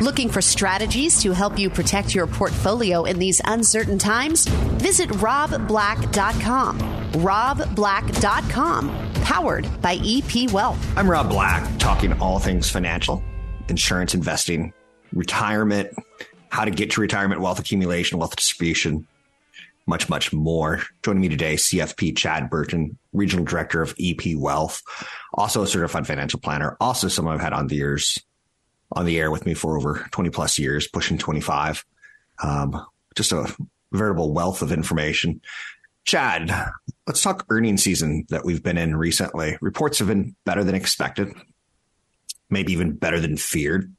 Looking for strategies to help you protect your portfolio in these uncertain times? Visit robblack.com. robblack.com, powered by EP Wealth. I'm Rob Black, talking all things financial, insurance investing, retirement, how to get to retirement, wealth accumulation, wealth distribution, much, much more. Joining me today, CFP Chad Burton, Regional Director of EP Wealth, also a certified financial planner, also someone I've had on the years on the air with me for over 20 plus years, pushing 25. Um, just a veritable wealth of information. Chad, let's talk earnings season that we've been in recently. Reports have been better than expected, maybe even better than feared.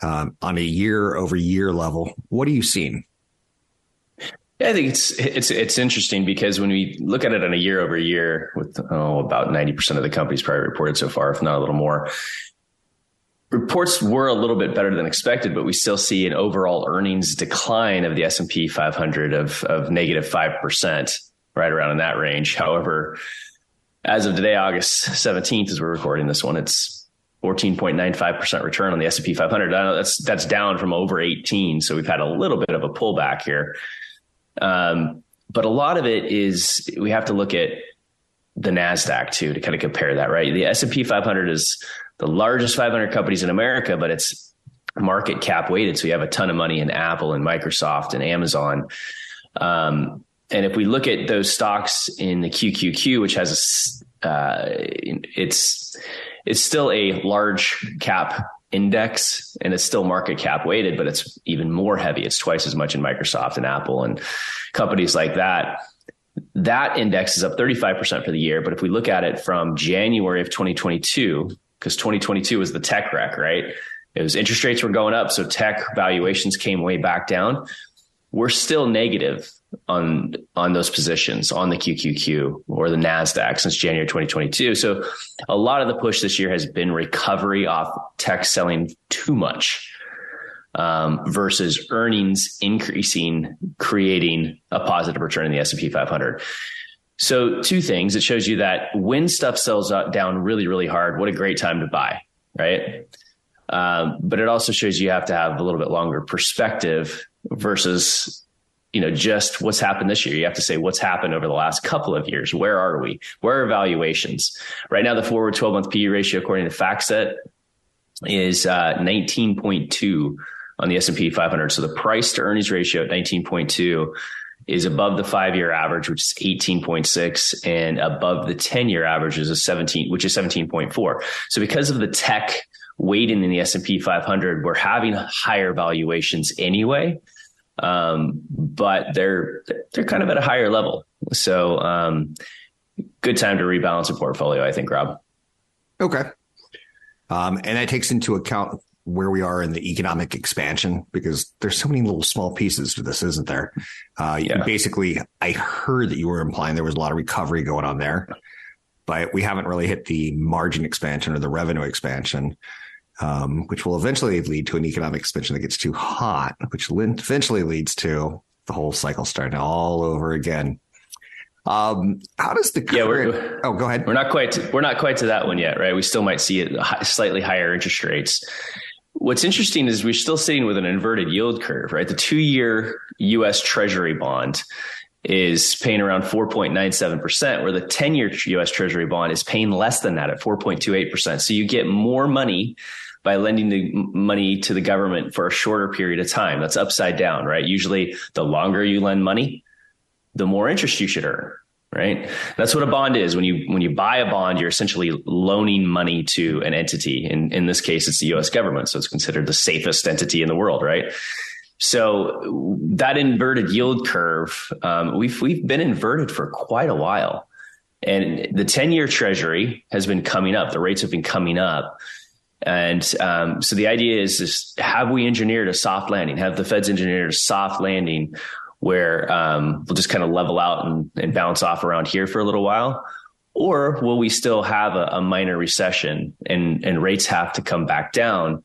Um, on a year over year level, what are you seeing? Yeah, I think it's it's it's interesting because when we look at it on a year over year, with oh about ninety percent of the companies probably reported so far, if not a little more, reports were a little bit better than expected, but we still see an overall earnings decline of the S and P 500 of of negative five percent, right around in that range. However, as of today, August 17th, as we're recording this one, it's 14.95% return on the S&P 500. that's that's down from over 18, so we've had a little bit of a pullback here. Um, but a lot of it is we have to look at the Nasdaq too to kind of compare that, right? The S&P 500 is the largest 500 companies in America, but it's market cap weighted. So you have a ton of money in Apple and Microsoft and Amazon. Um, and if we look at those stocks in the QQQ, which has a, uh, it's it's still a large cap index and it's still market cap weighted, but it's even more heavy. It's twice as much in Microsoft and Apple and companies like that. That index is up 35% for the year. But if we look at it from January of 2022 because 2022 was the tech wreck, right? It was interest rates were going up, so tech valuations came way back down. We're still negative on on those positions on the QQQ or the Nasdaq since January 2022. So a lot of the push this year has been recovery off tech selling too much. Um, versus earnings increasing, creating a positive return in the S&P 500. So two things. It shows you that when stuff sells down really, really hard, what a great time to buy, right? Um, but it also shows you have to have a little bit longer perspective versus, you know, just what's happened this year. You have to say what's happened over the last couple of years. Where are we? Where are valuations? Right now, the forward 12 month PE ratio, according to FactSet, is uh, 19.2 on the S&P 500. So the price to earnings ratio at 19.2 is above the five year average, which is 18.6 and above the 10 year average is a 17, which is 17.4. So because of the tech weighting in the S&P 500, we're having higher valuations anyway. Um, but they're, they're kind of at a higher level. So, um, good time to rebalance a portfolio, I think, Rob. Okay. Um, and that takes into account where we are in the economic expansion because there's so many little small pieces to this, isn't there? Uh, yeah. Basically, I heard that you were implying there was a lot of recovery going on there, but we haven't really hit the margin expansion or the revenue expansion, um, which will eventually lead to an economic expansion that gets too hot, which eventually leads to the whole cycle starting all over again. Um, how does the current, yeah? Oh, go ahead. We're not quite to, we're not quite to that one yet, right? We still might see it slightly higher interest rates, What's interesting is we're still sitting with an inverted yield curve, right? The two year US Treasury bond is paying around 4.97%, where the 10 year US Treasury bond is paying less than that at 4.28%. So you get more money by lending the money to the government for a shorter period of time. That's upside down, right? Usually the longer you lend money, the more interest you should earn right? That's what a bond is. When you when you buy a bond, you're essentially loaning money to an entity. In in this case, it's the U.S. government, so it's considered the safest entity in the world, right? So that inverted yield curve, um, we've we've been inverted for quite a while, and the ten year Treasury has been coming up. The rates have been coming up. And um, so the idea is, is have we engineered a soft landing? Have the Fed's engineered a soft landing where um, we'll just kind of level out and, and, bounce off around here for a little while? Or will we still have a, a minor recession and, and rates have to come back down,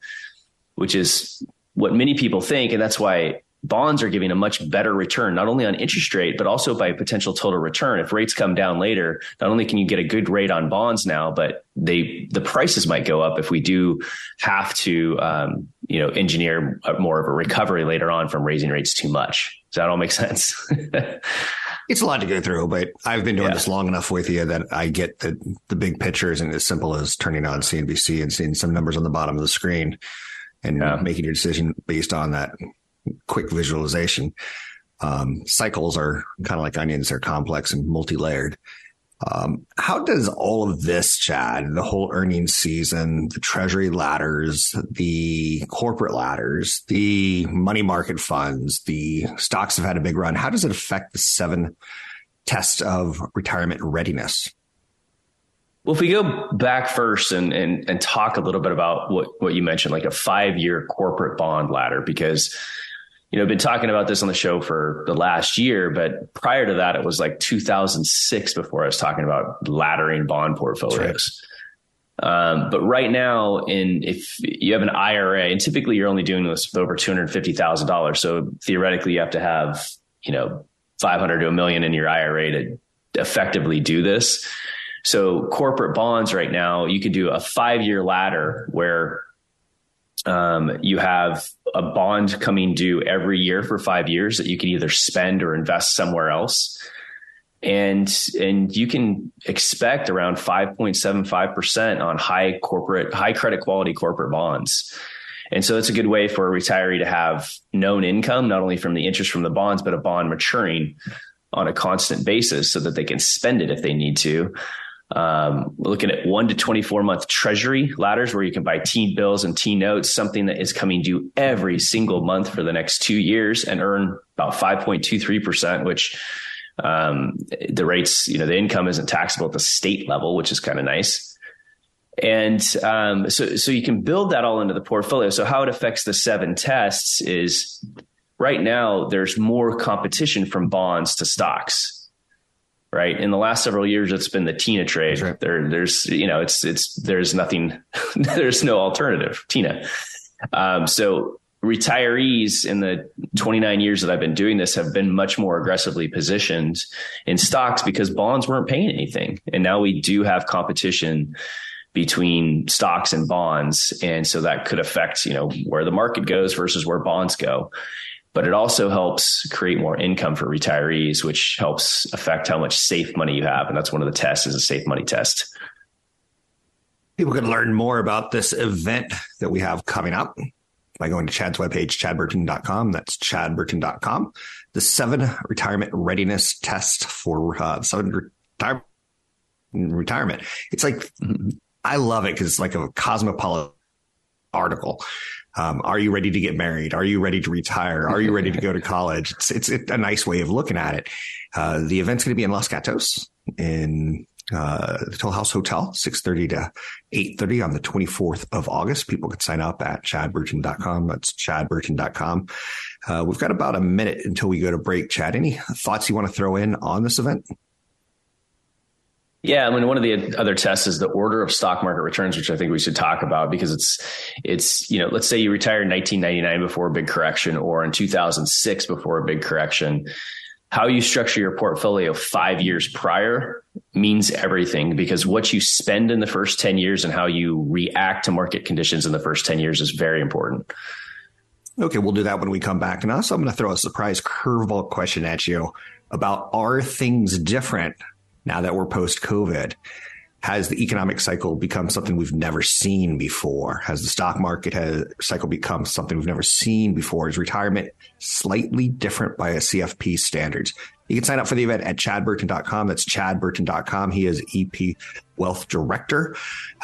which is what many people think. And that's why bonds are giving a much better return, not only on interest rate, but also by potential total return. If rates come down later, not only can you get a good rate on bonds now, but they, the prices might go up if we do have to, um, you know, engineer more of a recovery later on from raising rates too much. Does that all make sense? it's a lot to go through, but I've been doing yeah. this long enough with you that I get the, the big picture isn't as simple as turning on CNBC and seeing some numbers on the bottom of the screen and yeah. making your decision based on that quick visualization. Um, cycles are kind of like onions; they're complex and multi-layered. Um, how does all of this, Chad, the whole earnings season, the treasury ladders, the corporate ladders, the money market funds, the stocks have had a big run. How does it affect the seven tests of retirement readiness? Well, if we go back first and, and, and talk a little bit about what, what you mentioned, like a five year corporate bond ladder, because you know, been talking about this on the show for the last year, but prior to that, it was like 2006 before I was talking about laddering bond portfolios. Right. Um, but right now, in if you have an IRA, and typically you're only doing this with over two hundred fifty thousand dollars, so theoretically you have to have you know five hundred to a million in your IRA to effectively do this. So corporate bonds right now, you could do a five year ladder where um, you have a bond coming due every year for five years that you can either spend or invest somewhere else. And, and you can expect around 5.75% on high corporate, high credit quality corporate bonds. And so it's a good way for a retiree to have known income, not only from the interest from the bonds, but a bond maturing on a constant basis so that they can spend it if they need to. Um, looking at one to 24 month treasury ladders where you can buy T bills and T notes, something that is coming due every single month for the next two years and earn about 5.23%, which um, the rates, you know, the income isn't taxable at the state level, which is kind of nice. And um, so, so you can build that all into the portfolio. So how it affects the seven tests is right now there's more competition from bonds to stocks right? In the last several years, it's been the Tina trade. Right. There, there's, you know, it's, it's, there's nothing, there's no alternative, Tina. Um, so retirees in the 29 years that I've been doing this have been much more aggressively positioned in stocks because bonds weren't paying anything. And now we do have competition between stocks and bonds. And so that could affect, you know, where the market goes versus where bonds go but it also helps create more income for retirees, which helps affect how much safe money you have. And that's one of the tests is a safe money test. People can learn more about this event that we have coming up by going to Chad's webpage, chadburton.com. That's chadburton.com. The seven retirement readiness test for uh, seven retire- retirement. It's like, mm-hmm. I love it because it's like a cosmopolitan article. Um, are you ready to get married? Are you ready to retire? Are you ready to go to college? It's, it's a nice way of looking at it. Uh, the event's going to be in Los Gatos in uh, the Toll House Hotel, 6.30 to 8.30 on the 24th of August. People can sign up at chadburton.com. That's chadburton.com. Uh, we've got about a minute until we go to break. Chad, any thoughts you want to throw in on this event? Yeah, I mean, one of the other tests is the order of stock market returns, which I think we should talk about because it's, it's, you know, let's say you retire in 1999 before a big correction or in 2006 before a big correction. How you structure your portfolio five years prior means everything because what you spend in the first 10 years and how you react to market conditions in the first 10 years is very important. Okay, we'll do that when we come back. And also, I'm going to throw a surprise curveball question at you about are things different now that we're post COVID? Has the economic cycle become something we've never seen before? Has the stock market has, cycle become something we've never seen before? Is retirement slightly different by a CFP standards? You can sign up for the event at chadburton.com. That's chadburton.com. He is EP Wealth Director.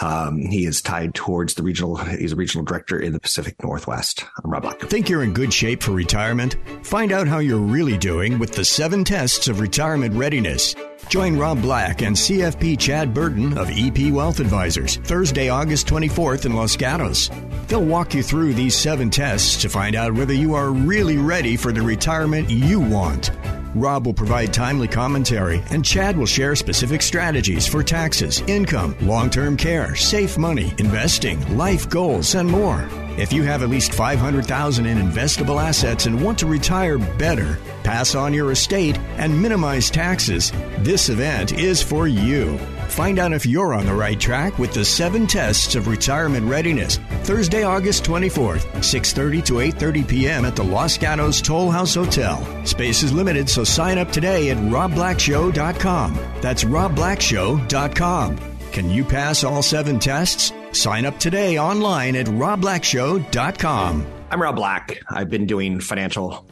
Um, he is tied towards the regional, he's a regional director in the Pacific Northwest. I'm Rob Black. Think you're in good shape for retirement? Find out how you're really doing with the seven tests of retirement readiness. Join Rob Black and CFP Chad Burton of EP Wealth Advisors Thursday, August 24th in Los Gatos. They'll walk you through these seven tests to find out whether you are really ready for the retirement you want. Rob will provide timely commentary, and Chad will share specific strategies for taxes, income, long term care, safe money, investing, life goals, and more. If you have at least 500,000 in investable assets and want to retire better, pass on your estate, and minimize taxes, this event is for you. Find out if you're on the right track with the seven tests of retirement readiness Thursday, August 24th, 6:30 to 8:30 p.m. at the Los Gatos Toll House Hotel. Space is limited, so sign up today at robblackshow.com. That's robblackshow.com. Can you pass all seven tests? Sign up today online at robblackshow.com. I'm Rob Black. I've been doing financial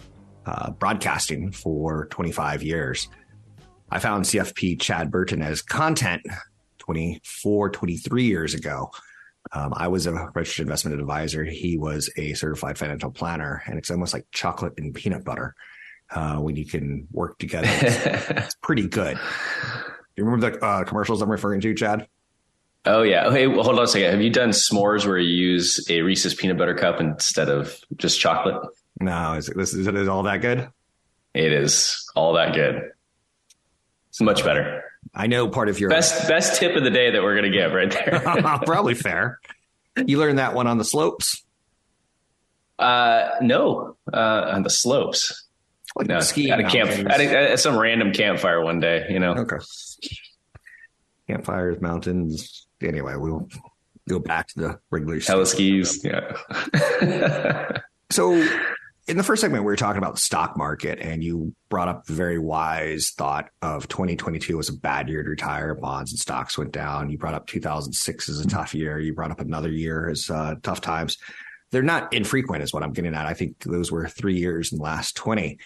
uh, broadcasting for 25 years. I found CFP Chad Burton as content 24, 23 years ago. Um, I was a registered investment advisor. He was a certified financial planner, and it's almost like chocolate and peanut butter uh, when you can work together. It's, it's pretty good. You remember the uh, commercials I'm referring to, Chad? Oh yeah. Hey, well, hold on a second. Have you done s'mores where you use a Reese's peanut butter cup instead of just chocolate? No, is it, is it all that good? It is all that good. It's much better. I know part of your best best tip of the day that we're going to give right there. Probably fair. You learned that one on the slopes. Uh, no, uh, on the slopes. Like no, skiing at a camp, at, a, at some random campfire one day. You know. Okay. Campfires, mountains. Anyway, we'll go back to the regular. Teleskis. Yeah. So, in the first segment, we were talking about the stock market, and you brought up the very wise thought of 2022 was a bad year to retire. Bonds and stocks went down. You brought up 2006 as a tough year. You brought up another year as uh, tough times. They're not infrequent, is what I'm getting at. I think those were three years in the last 20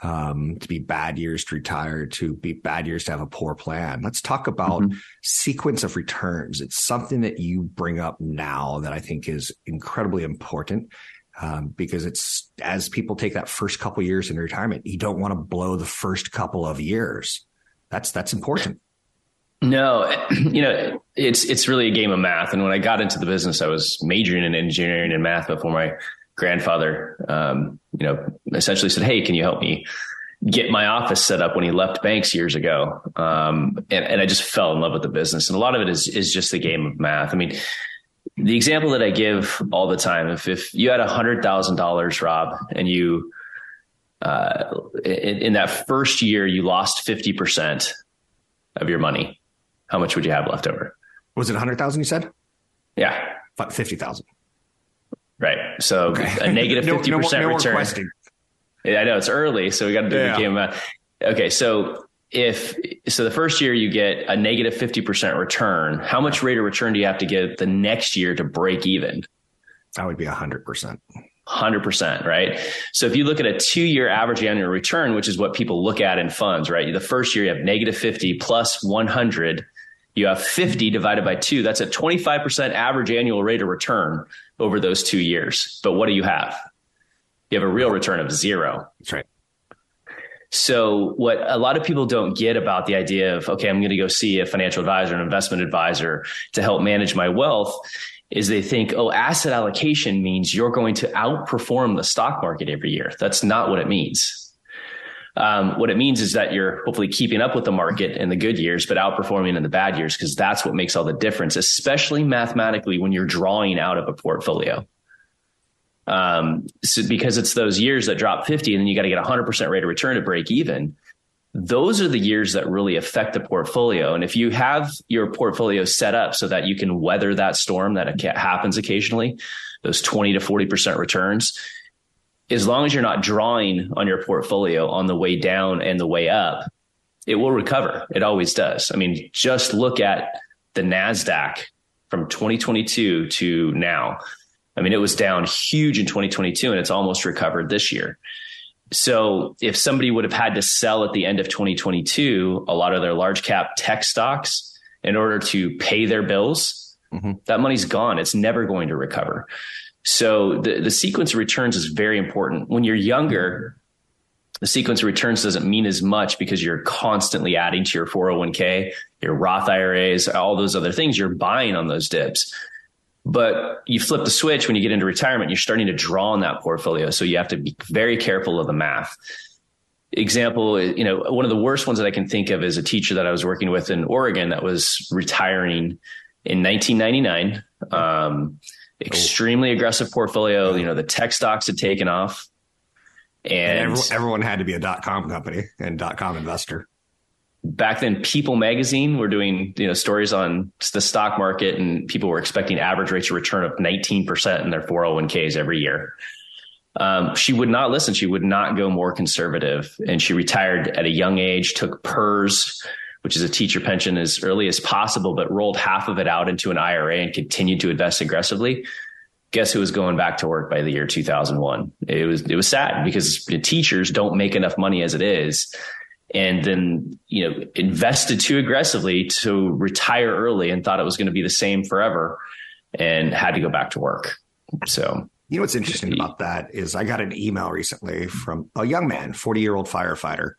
um, to be bad years to retire, to be bad years to have a poor plan. Let's talk about Mhm. sequence of returns. It's something that you bring up now that I think is incredibly important um, because it's as people take that first couple years in retirement, you don't want to blow the first couple of years. That's that's important. No, you know, it's it's really a game of math. And when I got into the business, I was majoring in engineering and math before my grandfather, um, you know, essentially said, "Hey, can you help me get my office set up?" When he left banks years ago, um, and, and I just fell in love with the business. And a lot of it is is just the game of math. I mean, the example that I give all the time: if if you had a hundred thousand dollars, Rob, and you uh, in, in that first year you lost fifty percent of your money, how much would you have left over? Was it a 100,000 you said? Yeah, 50,000. right. So a negative No- fifty no more- percent no return. Yeah, I know it's early, so we got to do Yeah. the game math. Okay, so if so, the first year you get a negative negative fifty percent return. How much rate of return do you have to get the next year to break even? That would be 100%. 100%, right? So if you look at a two year average annual return, which is what people look at in funds, right? The first year you have negative 50 plus 100. You have 50 divided by two. That's a 25% average annual rate of return over those two years. But what do you have? You have a real return of zero. That's right. So what a lot of people don't get about the idea of, okay, I'm going to go see a financial advisor, an investment advisor to help manage my wealth is they think, oh, asset allocation means you're going to outperform the stock market every year. That's not what it means. Um, what it means is that you're hopefully keeping up with the market in the good years, but outperforming in the bad years, because that's what makes all the difference, especially mathematically when you're drawing out of a portfolio. Um, so because it's those years that drop 50 and then you got to get 100% rate of return to break even. Those are the years that really affect the portfolio. And if you have your portfolio set up so that you can weather that storm that happens occasionally, those 20 to 40% returns, as long as you're not drawing on your portfolio on the way down and the way up, it will recover. It always does. I mean, just look at the NASDAQ from 2022 to now. I mean, it was down huge in 2022 and it's almost recovered this year. So if somebody would have had to sell at the end of 2022, a lot of their large cap tech stocks in order to pay their bills, Mhm. that money's gone. It's never going to recover. So the, the sequence of returns is very important. When you're younger, the sequence of returns doesn't mean as much because you're constantly adding to your 401k, your Roth IRAs, all those other things. You're buying on those dips. But you flip the switch when you get into retirement, you're starting to draw on that portfolio. So you have to be very careful of the math. Example, you know, one of the worst ones that I can think of is a teacher that I was working with in Oregon that was retiring in 1999. Um, extremely aggressive portfolio. You know, the tech stocks had taken off. And And everyone, everyone had to be a dot com company and dot com investor. Back then People magazine were doing, you know, stories on the stock market and people were expecting average rates of return of 19% in their 401ks every year. Um, she would not listen. She would not go more conservative. And she retired at a young age, took PERS, which is a teacher pension as early as possible, but rolled half of it out into an IRA and continued to invest aggressively. Guess who was going back to work by the year 2001? It was, it was sad because teachers don't make enough money as it is. And then, you know, invested too aggressively to retire early and thought it was going to be the same forever and had to go back to work. So you know what's interesting about that is I got an email recently from a young man, 40 year old firefighter.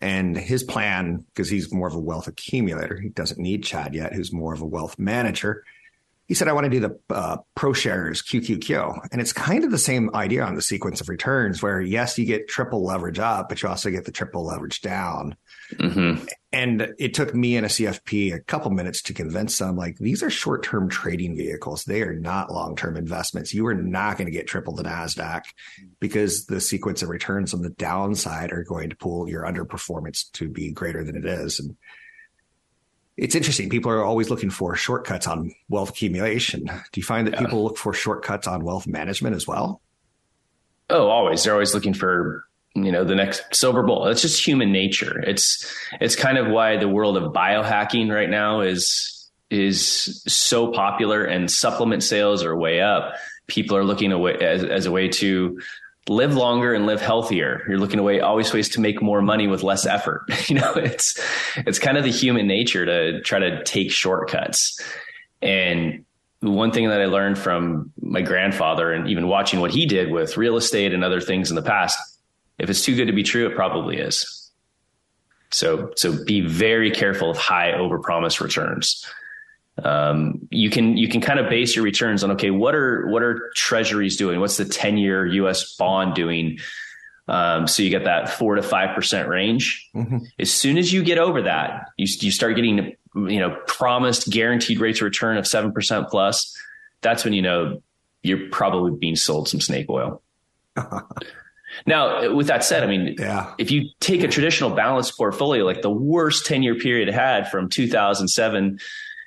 And his plan, because he's more of a wealth accumulator, he doesn't need Chad yet, who's more of a wealth manager. He said, I want to do the uh, ProShares QQQ. And it's kind of the same idea on the sequence of returns, where yes, you get triple leverage up, but you also get the triple leverage down. Mm-hmm. And it took me and a CFP a couple minutes to convince them like these are short term trading vehicles. They are not long term investments. You are not going to get triple the NASDAQ because the sequence of returns on the downside are going to pull your underperformance to be greater than it is. And it's interesting. People are always looking for shortcuts on wealth accumulation. Do you find that yeah. people look for shortcuts on wealth management as well? Oh, always. They're always looking for you know the next silver bullet it's just human nature it's it's kind of why the world of biohacking right now is is so popular and supplement sales are way up people are looking away as, as a way to live longer and live healthier you're looking away always ways to make more money with less effort you know it's it's kind of the human nature to try to take shortcuts and one thing that I learned from my grandfather and even watching what he did with real estate and other things in the past if it's too good to be true, it probably is. So, so be very careful of high overpromise returns. Um, you can you can kind of base your returns on okay, what are what are treasuries doing? What's the ten year U.S. bond doing? Um, so you get that four to five percent range. Mm-hmm. As soon as you get over that, you you start getting you know promised guaranteed rates of return of seven percent plus. That's when you know you're probably being sold some snake oil. Now, with that said, I mean, yeah. if you take a traditional balanced portfolio, like the worst 10 year period it had from 2007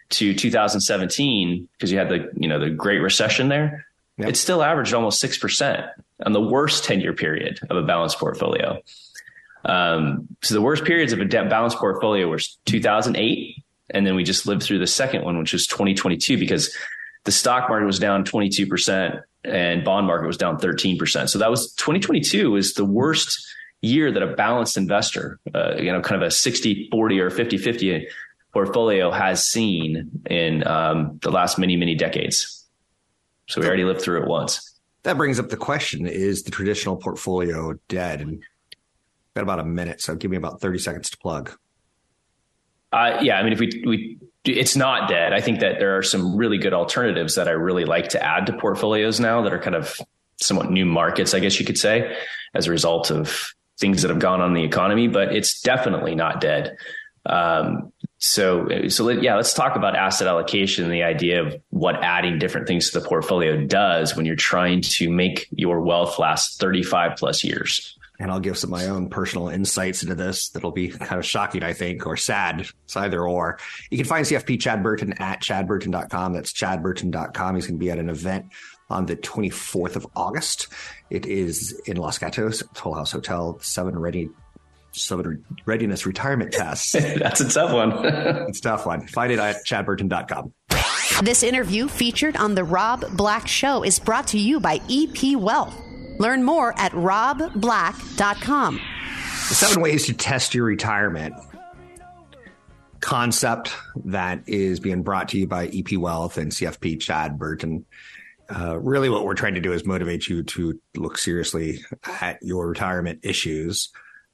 to 2017, because you had the, you know, the great recession there, yep. it still averaged almost 6% on the worst 10 year period of a balanced portfolio. Um, so the worst periods of a debt balanced portfolio were 2008. And then we just lived through the second one, which was 2022, because the stock market was down 22% and bond market was down 13%. So that was 2022 was the worst year that a balanced investor, uh, you know, kind of a 60, 40 or 50, 50 portfolio has seen in um, the last many, many decades. So we already lived through it once. That brings up the question, is the traditional portfolio dead? And got about a minute. So give me about 30 seconds to plug. Uh, yeah. I mean, if we, we it's not dead. I think that there are some really good alternatives that I really like to add to portfolios now that are kind of somewhat new markets, I guess you could say, as a result of things that have gone on in the economy, but it's definitely not dead. Um, so, so let, yeah, let's talk about asset allocation and the idea of what adding different things to the portfolio does when you're trying to make your wealth last 35 plus years and I'll give some of my own personal insights into this that'll be kind of shocking, I think, or sad. It's either or. You can find CFP Chad Burton at chadburton.com. That's chadburton.com. He's going to be at an event on the 24th of August. It is in Los Gatos, Toll House Hotel, seven ready seven readiness retirement tests. That's a tough one. it's a tough one. Find it at chadburton.com. This interview featured on the Rob Black Show is brought to you by EP Wealth. Learn more at robblack.com. The seven ways to test your retirement concept that is being brought to you by EP Wealth and CFP Chad Burton. Uh, really, what we're trying to do is motivate you to look seriously at your retirement issues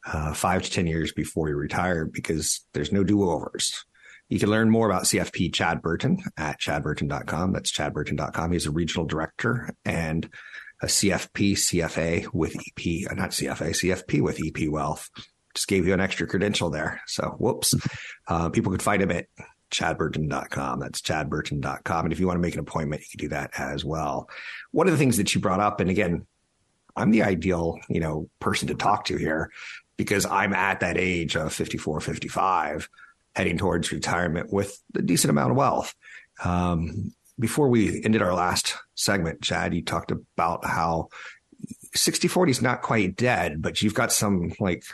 uh, five to 10 years before you retire because there's no do overs. You can learn more about CFP Chad Burton at chadburton.com. That's chadburton.com. He's a regional director and a CFP, CFA with EP, uh, not CFA, CFP with EP Wealth. Just gave you an extra credential there. So whoops. Uh, people could find him at chadburton.com. That's chadburton.com. And if you want to make an appointment, you can do that as well. One of the things that you brought up, and again, I'm the ideal, you know, person to talk to here. Because I'm at that age of 54, 55, heading towards retirement with a decent amount of wealth. Um, before we ended our last segment, Chad, you talked about how 60 40 is not quite dead, but you've got some like,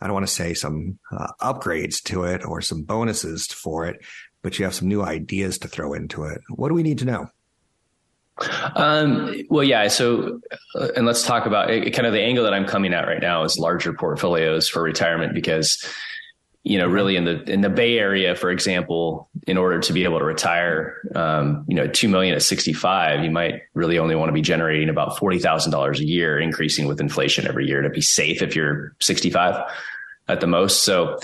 I don't want to say some uh, upgrades to it or some bonuses for it, but you have some new ideas to throw into it. What do we need to know? Um, well, yeah. So, uh, and let's talk about it, kind of the angle that I'm coming at right now is larger portfolios for retirement because, you know, really in the in the Bay Area, for example, in order to be able to retire, um, you know, two million at 65, you might really only want to be generating about forty thousand dollars a year, increasing with inflation every year to be safe if you're 65 at the most. So,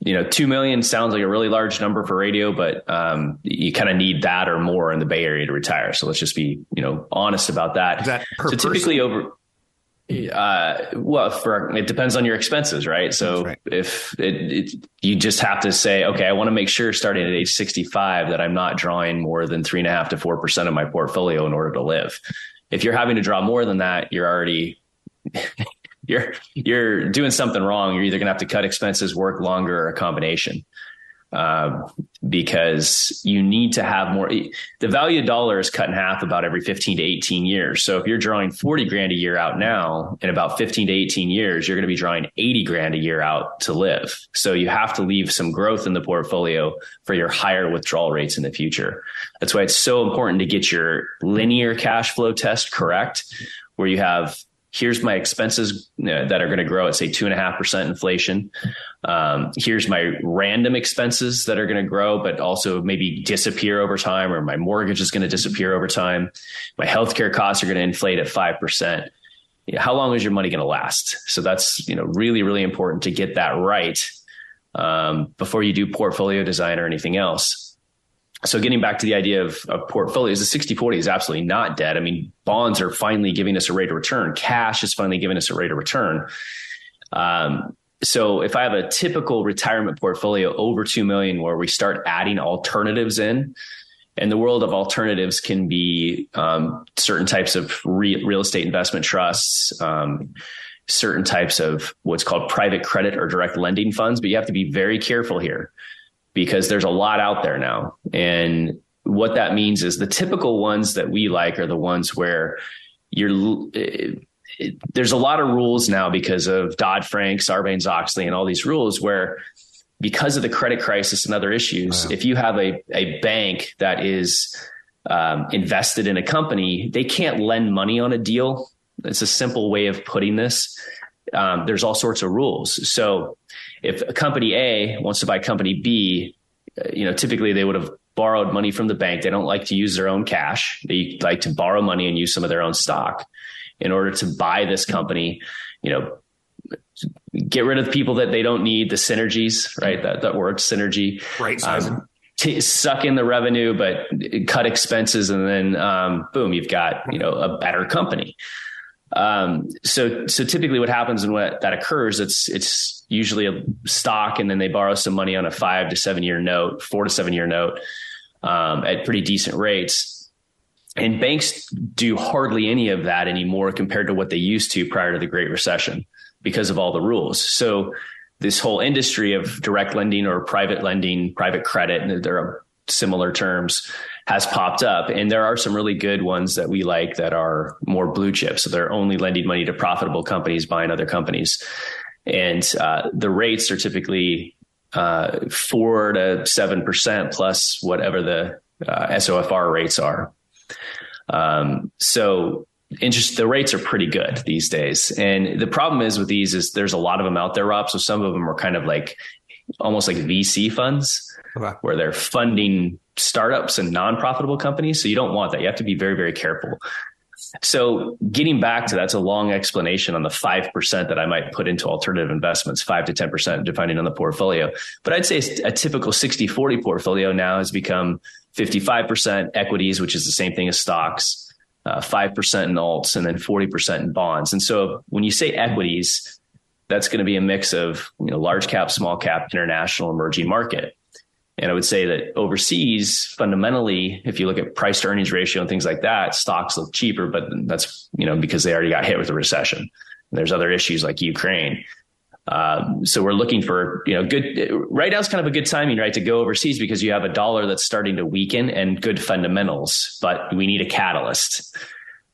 you know, 2 million sounds like a really large number for radio, but um, you kind of need that or more in the Bay Area to retire. So let's just be, you know, honest about that so typically person? over, uh, well, for it depends on your expenses, right? So right. if it, it, you just have to say, okay, I want to make sure starting at age 65 that I'm not drawing more than three and a half to 4% of my portfolio in order to live. If you're having to draw more than that, you're already you're you're doing something wrong. You're either going to have to cut expenses, work longer, or a combination. Uh, because you need to have more. The value of dollar is cut in half about every 15 to 18 years. So if you're drawing 40 grand a year out now, in about 15 to 18 years, you're going to be drawing 80 grand a year out to live. So you have to leave some growth in the portfolio for your higher withdrawal rates in the future. That's why it's so important to get your linear cash flow test correct, where you have here's my expenses that are going to grow at say two and a half percent inflation. Um, here's my random expenses that are going to grow, but also maybe disappear over time, or my mortgage is going to disappear over time. My healthcare costs are going to inflate at five percent. how long is your money going to last? So that's you know really really important to get that right um, before you do portfolio design or anything else so getting back to the idea of, of portfolios, the 60 40 is absolutely not dead. I mean, bonds are finally giving us a rate of return. Cash is finally giving us a rate of return. Um, so if I have a typical retirement portfolio over 2 million where we start adding alternatives in, and the world of alternatives can be um, certain types of re- real estate investment trusts, um, certain types of what's called private credit or direct lending funds, but you have to be very careful here because there's a lot out there now. And what that means is the typical ones that we like are the ones where you're it, it, there's a lot of rules now because of Dodd Frank, Sarbanes Oxley, and all these rules where because of the credit crisis and other issues, wow. if you have a, a bank that is um, invested in a company, they can't lend money on a deal. It's a simple way of putting this. Um, there's all sorts of rules. So if a company A wants to buy company B, uh, you know, typically they would have borrowed money from the bank. They don't like to use their own cash. They like to borrow money and use some of their own stock in order to buy this company, you know, get rid of the people that they don't need, the synergies, right? That, that word synergy. Right. Um, t- suck in the revenue, but cut expenses. And then, um, boom, you've got, you know, a better company. Um, so, so typically what happens when that occurs, it's, it's usually a stock and then they borrow some money on a five to seven year note, four to seven year note, um, at pretty decent rates. And banks do hardly any of that anymore compared to what they used to prior to the Great Recession because of all the rules. So this whole industry of direct lending or private lending, private credit, and there are similar terms, has popped up. And there are some really good ones that we like that are more blue chip. So they're only lending money to profitable companies buying other companies. And uh, the rates are typically uh, four to seven percent plus whatever the uh, SOFR rates are. Um, so interest the rates are pretty good these days. And the problem is with these is there's a lot of them out there, Rob. So some of them are kind of like almost like VC funds okay. where they're funding startups and non-profitable companies. So you don't want that. You have to be very, very careful. So getting back to that's a long explanation on the 5% that I might put into alternative investments, 5 to 10% depending on the portfolio. But I'd say a typical 60 40 portfolio now has become 55% equities, which is the same thing as stocks, uh, 5% in alts, and then 40% in bonds. And so when you say equities, that's going to be a mix of you know, large cap, small cap, international, emerging market. And I would say that overseas, fundamentally, if you look at price to earnings ratio and things like that, stocks look cheaper, but that's, you know, because they already got hit with a recession. There's other issues like Ukraine. Um, so we're looking for, you know, good, right now is kind of a good timing, right, to go overseas because you have a dollar that's starting to weaken and good fundamentals, but we need a catalyst.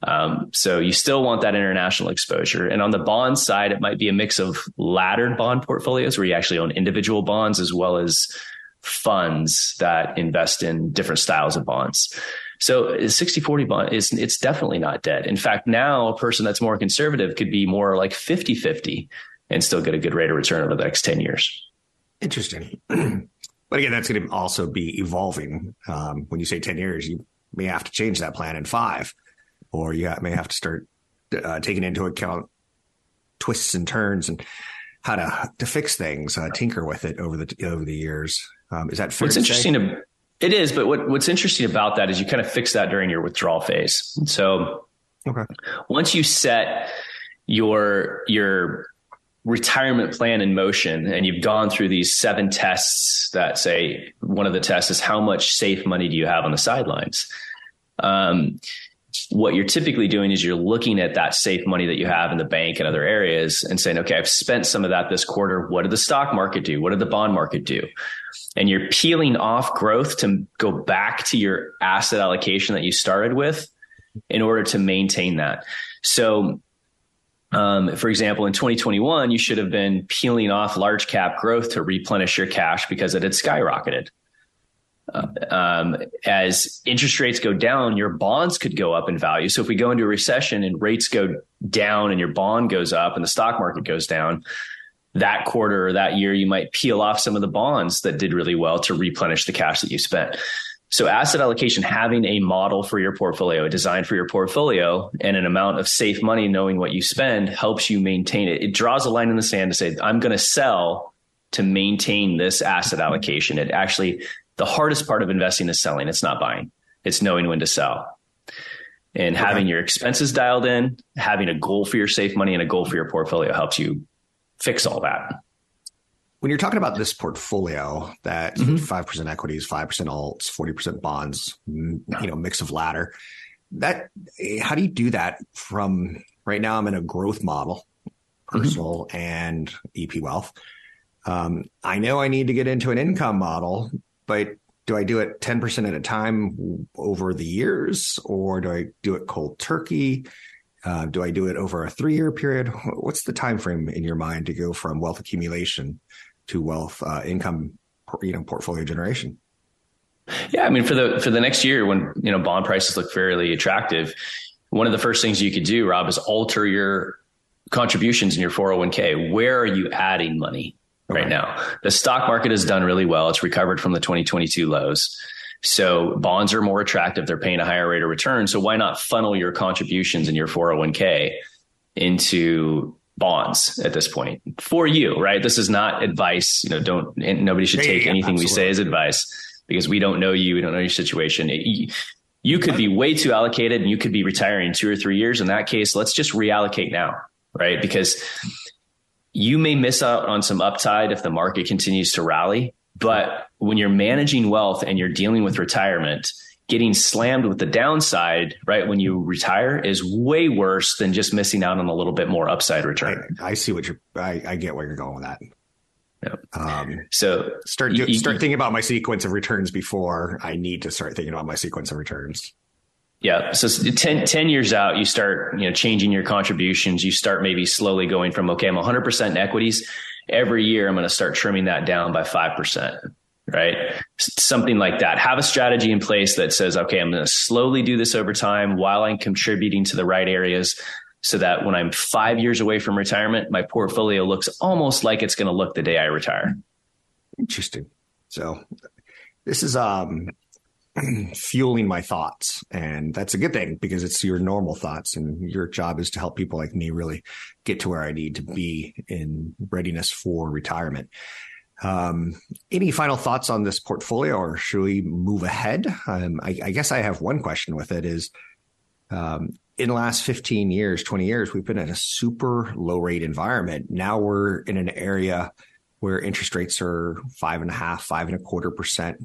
Um, so you still want that international exposure. And on the bond side, it might be a mix of laddered bond portfolios where you actually own individual bonds as well as funds that invest in different styles of bonds. So 60 40 bond is it's definitely not dead. In fact, now a person that's more conservative could be more like 50 50 and still get a good rate of return over the next 10 years. Interesting. but again, that's going to also be evolving. Um, when you say 10 years, you may have to change that plan in five, or you may have to start uh, taking into account twists and turns and how to to fix things, uh, tinker with it over the over the years. Um, is that fair? What's interesting? To, it is, but what, what's interesting about that is you kind of fix that during your withdrawal phase. So, okay. once you set your your retirement plan in motion and you've gone through these seven tests that say one of the tests is how much safe money do you have on the sidelines um, what you're typically doing is you're looking at that safe money that you have in the bank and other areas and saying okay i've spent some of that this quarter what did the stock market do what did the bond market do and you're peeling off growth to go back to your asset allocation that you started with in order to maintain that so um, for example, in 2021, you should have been peeling off large cap growth to replenish your cash because it had skyrocketed. Uh, um, as interest rates go down, your bonds could go up in value. So if we go into a recession and rates go down and your bond goes up and the stock market goes down, that quarter or that year, you might peel off some of the bonds that did really well to replenish the cash that you spent. So asset allocation, having a model for your portfolio, a design for your portfolio and an amount of safe money, knowing what you spend helps you maintain it. It draws a line in the sand to say, I'm going to sell to maintain this asset allocation. It actually, the hardest part of investing is selling. It's not buying. It's knowing when to sell and okay. having your expenses dialed in, having a goal for your safe money and a goal for your portfolio helps you fix all that when you're talking about this portfolio that mm-hmm. 5% equities 5% alts 40% bonds you know mix of ladder that how do you do that from right now i'm in a growth model personal mm-hmm. and ep wealth um, i know i need to get into an income model but do i do it 10% at a time over the years or do i do it cold turkey uh, do I do it over a three year period? What's the time frame in your mind to go from wealth accumulation to wealth uh, income, you know, portfolio generation? Yeah, I mean, for the for the next year, when you know bond prices look fairly attractive, one of the first things you could do, Rob, is alter your contributions in your 401k. Where are you adding money okay. right now? The stock market has done really well. It's recovered from the 2022 lows. So bonds are more attractive. They're paying a higher rate of return. So why not funnel your contributions in your 401k into bonds at this point for you, right? This is not advice. You know, don't, nobody should take anything absolutely. we say as advice because we don't know you. We don't know your situation. It, you could be way too allocated and you could be retiring in two or three years. In that case, let's just reallocate now, right? Because you may miss out on some upside if the market continues to rally, but when you're managing wealth and you're dealing with retirement, getting slammed with the downside, right, when you retire is way worse than just missing out on a little bit more upside return. I, I see what you're, I, I, get where you're going with that. Yep. Um, so start, you, start thinking about my sequence of returns before I need to start thinking about my sequence of returns. Yeah. So 10, 10, years out, you start, you know, changing your contributions. You start maybe slowly going from, okay, I'm 100% in equities every year I'm going to start trimming that down by 5%, right? Something like that. Have a strategy in place that says, okay, I'm going to slowly do this over time while I'm contributing to the right areas so that when I'm five years away from retirement, my portfolio looks almost like it's going to look the day I retire. Interesting. So this is, um, fueling my thoughts. And that's a good thing because it's your normal thoughts. And your job is to help people like me really get to where I need to be in readiness for retirement. Um, any final thoughts on this portfolio or should we move ahead? Um, I, I, guess I have one question with it is, um, in the last 15 years, 20 years, we've been in a super low rate environment. Now we're in an area where interest rates are five and a half, five and a quarter percent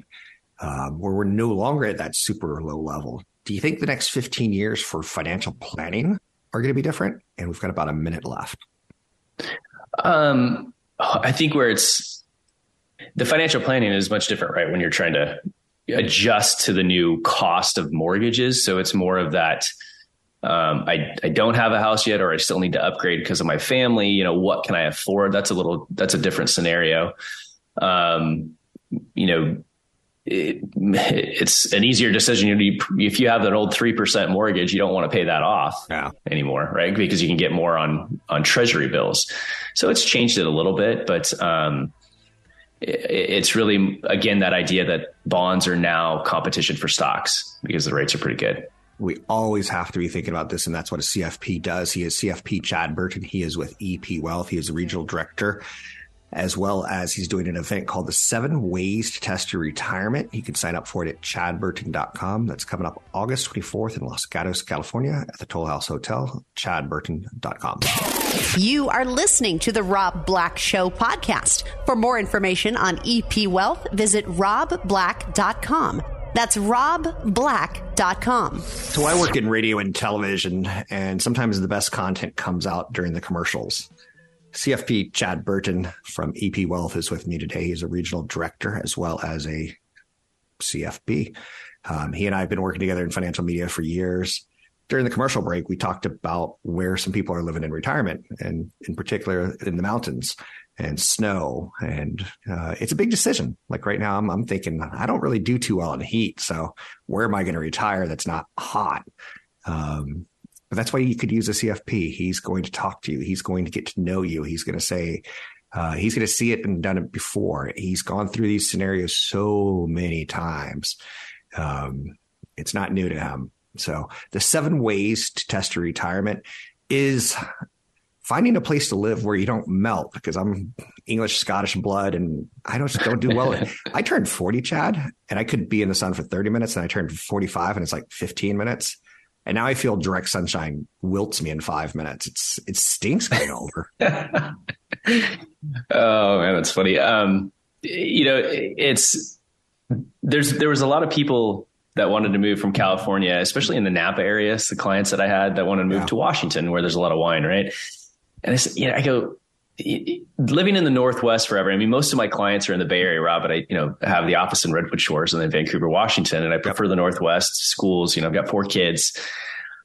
um, where we're no longer at that super low level. Do you think the next 15 years for financial planning are going to be different? And we've got about a minute left. Um, I think where it's the financial planning is much different, right? When you're trying to adjust to the new cost of mortgages. So it's more of that. Um, I, I don't have a house yet, or I still need to upgrade because of my family. You know, what can I afford? That's a little, that's a different scenario. Um, you know, it, it's an easier decision. If you have an old three percent mortgage, you don't want to pay that off yeah. anymore, right? Because you can get more on on Treasury bills. So it's changed it a little bit, but um, it, it's really again that idea that bonds are now competition for stocks because the rates are pretty good. We always have to be thinking about this, and that's what a CFP does. He is CFP Chad Burton. He is with EP Wealth. He is the regional director as well as he's doing an event called the Seven Ways to Test Your Retirement. You can sign up for it at chadburton.com. That's coming up August 24th in Los Gatos, California at the Toll House Hotel, chadburton.com. You are listening to the Rob Black Show podcast. For more information on EP Wealth, visit robblack.com. That's robblack.com. So I work in radio and television, and sometimes the best content comes out during the commercials. CFP Chad Burton from EP Wealth is with me today. He's a regional director as well as a CFP. Um, he and I have been working together in financial media for years. During the commercial break, we talked about where some people are living in retirement, and in particular in the mountains and snow. And uh, it's a big decision. Like right now, I'm, I'm thinking I don't really do too well in heat. So where am I going to retire that's not hot? Um, but that's why you could use a CFP. He's going to talk to you. He's going to get to know you. He's going to say, uh, he's going to see it and done it before. He's gone through these scenarios so many times. Um, it's not new to him. So the seven ways to test your retirement is finding a place to live where you don't melt because I'm English Scottish blood and I don't don't do well. I turned 40, Chad, and I could be in the sun for 30 minutes and I turned 45 and it's like 15 minutes. And now I feel direct sunshine wilts me in five minutes. It's it stinks getting older. oh man, that's funny. Um, you know, it's there's there was a lot of people that wanted to move from California, especially in the Napa areas. The clients that I had that wanted to move yeah. to Washington, where there's a lot of wine, right? And I said, you know, I go, living in the Northwest forever. I mean, most of my clients are in the Bay Area, Rob, but I, you know, have the office in Redwood Shores and then Vancouver, Washington, and I prefer the Northwest schools. You know, I've got four kids.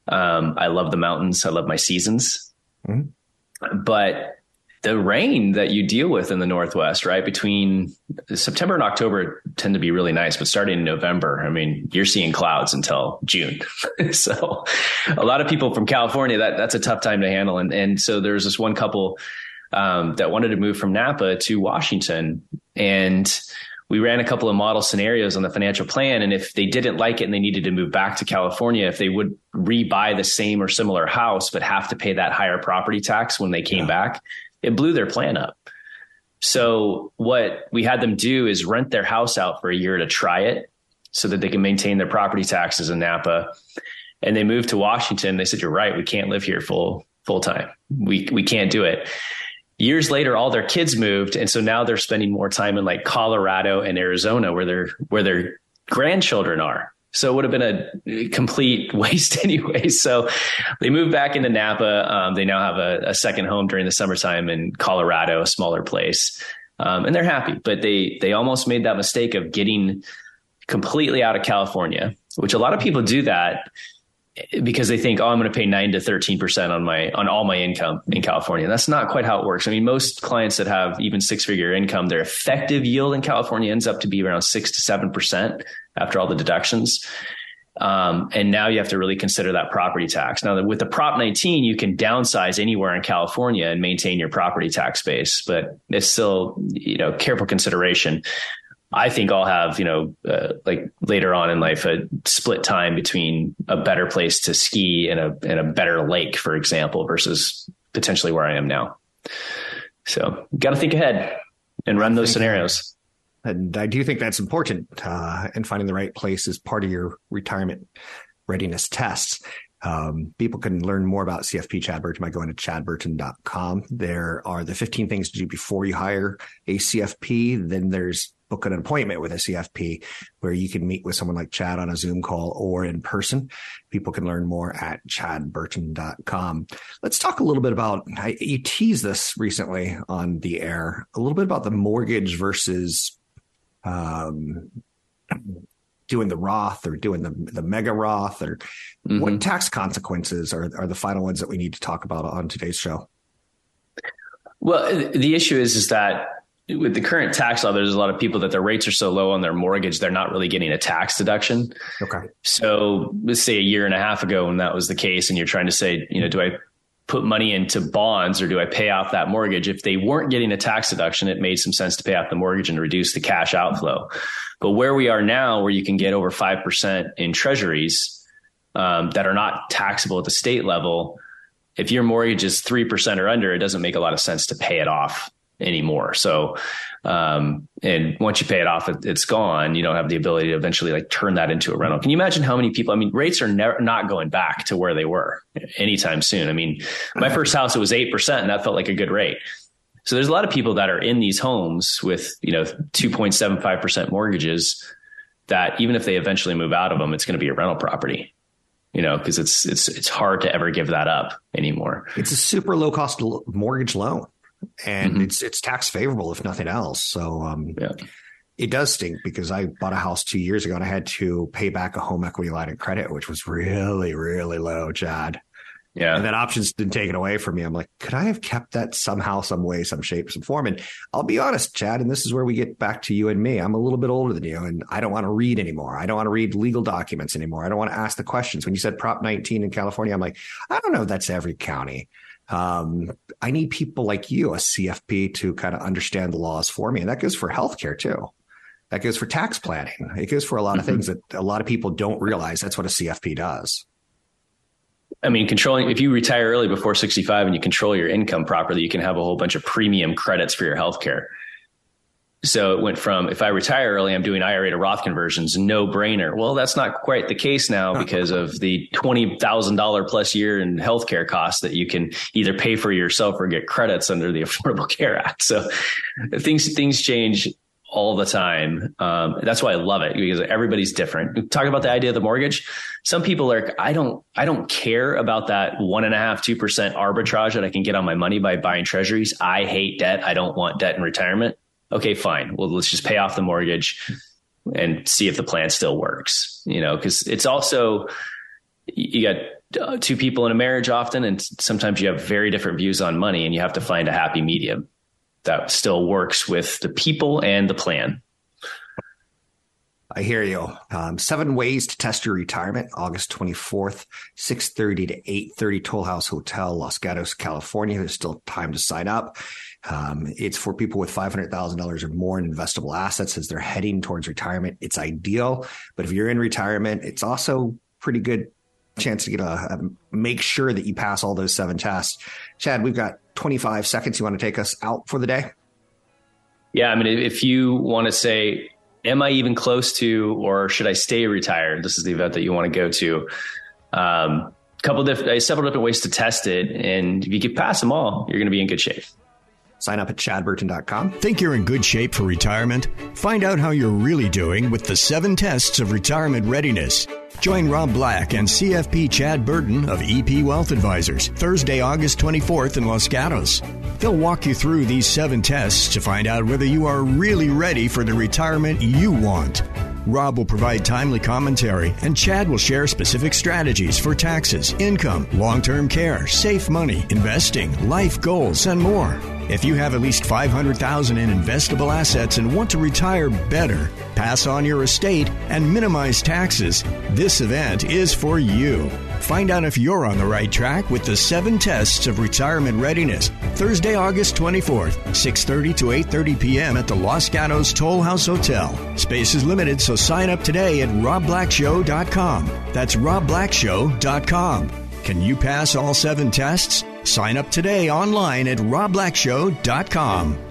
Um, I love the mountains. I love my seasons, mm-hmm. but the rain that you deal with in the Northwest, right? Between September and October tend to be really nice, but starting in November, I mean, you're seeing clouds until June. so a lot of people from California, that that's a tough time to handle. And, and so there's this one couple um, that wanted to move from Napa to Washington. And we ran a couple of model scenarios on the financial plan. And if they didn't like it and they needed to move back to California, if they would rebuy the same or similar house, but have to pay that higher property tax when they came yeah. back, it blew their plan up. So what we had them do is rent their house out for a year to try it so that they can maintain their property taxes in Napa. And they moved to Washington. They said, you're right. We can't live here full, full time. We, we can't do it years later all their kids moved and so now they're spending more time in like colorado and arizona where their where their grandchildren are. So it would have been a complete waste anyway. So they moved back into napa. Um, they now have a, a, second home during the summertime in colorado a smaller place. Um, and they're happy but they they almost made that mistake of getting completely out of california which a lot of people do that because they think, oh, I'm going to pay nine to 13% on my, on all my income in California. That's not quite how it works. I mean, most clients that have even six figure income, their effective yield in California ends up to be around six to 7% after all the deductions. Um, and now you have to really consider that property tax. Now, with the Prop 19, you can downsize anywhere in California and maintain your property tax base, but it's still, you know, careful consideration. I think I'll have, you know, uh, like later on in life, a split time between a better place to ski and a, and a better lake, for example, versus potentially where I am now. So got to think ahead and run those scenarios. And I do think that's important. Uh, and finding the right place is part of your retirement readiness tests. Um, people can learn more about CFP Chad Burton by going to chadburton.com. There are the 15 things to do before you hire a CFP. Then there's book an appointment with a CFP where you can meet with someone like Chad on a Zoom call or in person. People can learn more at chadburton.com. Let's talk a little bit about, I, you teased this recently on the air, a little bit about the mortgage versus um, doing the Roth or doing the the mega Roth or mm-hmm. what tax consequences are are the final ones that we need to talk about on today's show? Well, the issue is is that with the current tax law, there's a lot of people that their rates are so low on their mortgage, they're not really getting a tax deduction. Okay. So let's say a year and a half ago when that was the case, and you're trying to say, you know, do I put money into bonds or do I pay off that mortgage? If they weren't getting a tax deduction, it made some sense to pay off the mortgage and reduce the cash outflow. But where we are now, where you can get over 5% in treasuries um, that are not taxable at the state level, if your mortgage is 3% or under, it doesn't make a lot of sense to pay it off anymore. So, um, and once you pay it off, it, has gone. You don't have the ability to eventually like turn that into a rental. Can you imagine how many people? I mean, rates are never not going back to where they were anytime soon. I mean, my first house it was eight percent, and that felt like a good rate. So there's a lot of people that are in these homes with, you know, 2.75% mortgages that even if they eventually move out of them, it's going to be a rental property, you know, because it's, it's, it's hard to ever give that up anymore. It's a super low cost mortgage loan and mm-hmm. it's, it's tax favorable if nothing else. So, um, yeah. It does stink because I bought a house two years ago and I had to pay back a home equity line of credit, which was really, really low, Chad. Yeah. And that option's been taken away from me. I'm like, could I have kept that somehow, some way, some shape, some form? And I'll be honest, Chad, and this is where we get back to you and me. I'm a little bit older than you and I don't want to read anymore. I don't want to read legal documents anymore. I don't want to ask the questions. When you said Prop 19 in California, I'm like, I don't know if that's every county. Um, I need people like you, a CFP, to kind of understand the laws for me. And that goes for healthcare too. That goes for tax planning. It goes for a lot of mm-hmm. things that a lot of people don't realize that's what a CFP does. I mean, controlling, if you retire early before 65 and you control your income properly, you can have a whole bunch of premium credits for your healthcare. So it went from if I retire early, I'm doing IRA to Roth conversions, no brainer. Well, that's not quite the case now because of the $20,000 plus year in healthcare costs that you can either pay for yourself or get credits under the Affordable Care Act. So things, things change all the time. Um, that's why I love it because everybody's different. Talk about the idea of the mortgage. Some people are, I don't, I don't care about that one and a half, two percent arbitrage that I can get on my money by buying treasuries. I hate debt. I don't want debt in retirement. Okay, fine. Well, let's just pay off the mortgage and see if the plan still works, you know, cause it's also, you got uh, two people in a marriage often, and sometimes you have very different views on money and you have to find a happy medium that still works with the people and the plan. I hear you. Um, seven ways to test your retirement, August 24th, 6.30 to 8.30, Toll House Hotel, Los Gatos, California. There's still time to sign up. Um, it's for people with $500,000 or more in investable assets as they're heading towards retirement. It's ideal. But if you're in retirement, it's also pretty good chance to get a, a, make sure that you pass all those seven tests. Chad, we've got 25 seconds. You want to take us out for the day? Yeah, I mean, if you want to say, am I even close to, or should I stay retired? This is the event that you want to go to. Um, couple different, uh, several different ways to test it, and if you get past them all, you're going to be in good shape. Sign up at chadburton.com. Think you're in good shape for retirement? Find out how you're really doing with the seven tests of retirement readiness. Join Rob Black and CFP Chad Burton of EP Wealth Advisors Thursday, August 24th in Los Gatos. They'll walk you through these seven tests to find out whether you are really ready for the retirement you want. Rob will provide timely commentary, and Chad will share specific strategies for taxes, income, long term care, safe money, investing, life goals, and more. If you have at least 500,000 in investable assets and want to retire better, pass on your estate and minimize taxes, this event is for you. Find out if you're on the right track with the 7 tests of retirement readiness. Thursday, August 24th, 6:30 to 8:30 p.m. at the Los Gatos Toll House Hotel. Space is limited, so sign up today at robblackshow.com. That's robblackshow.com. Can you pass all 7 tests? Sign up today online at robblackshow.com.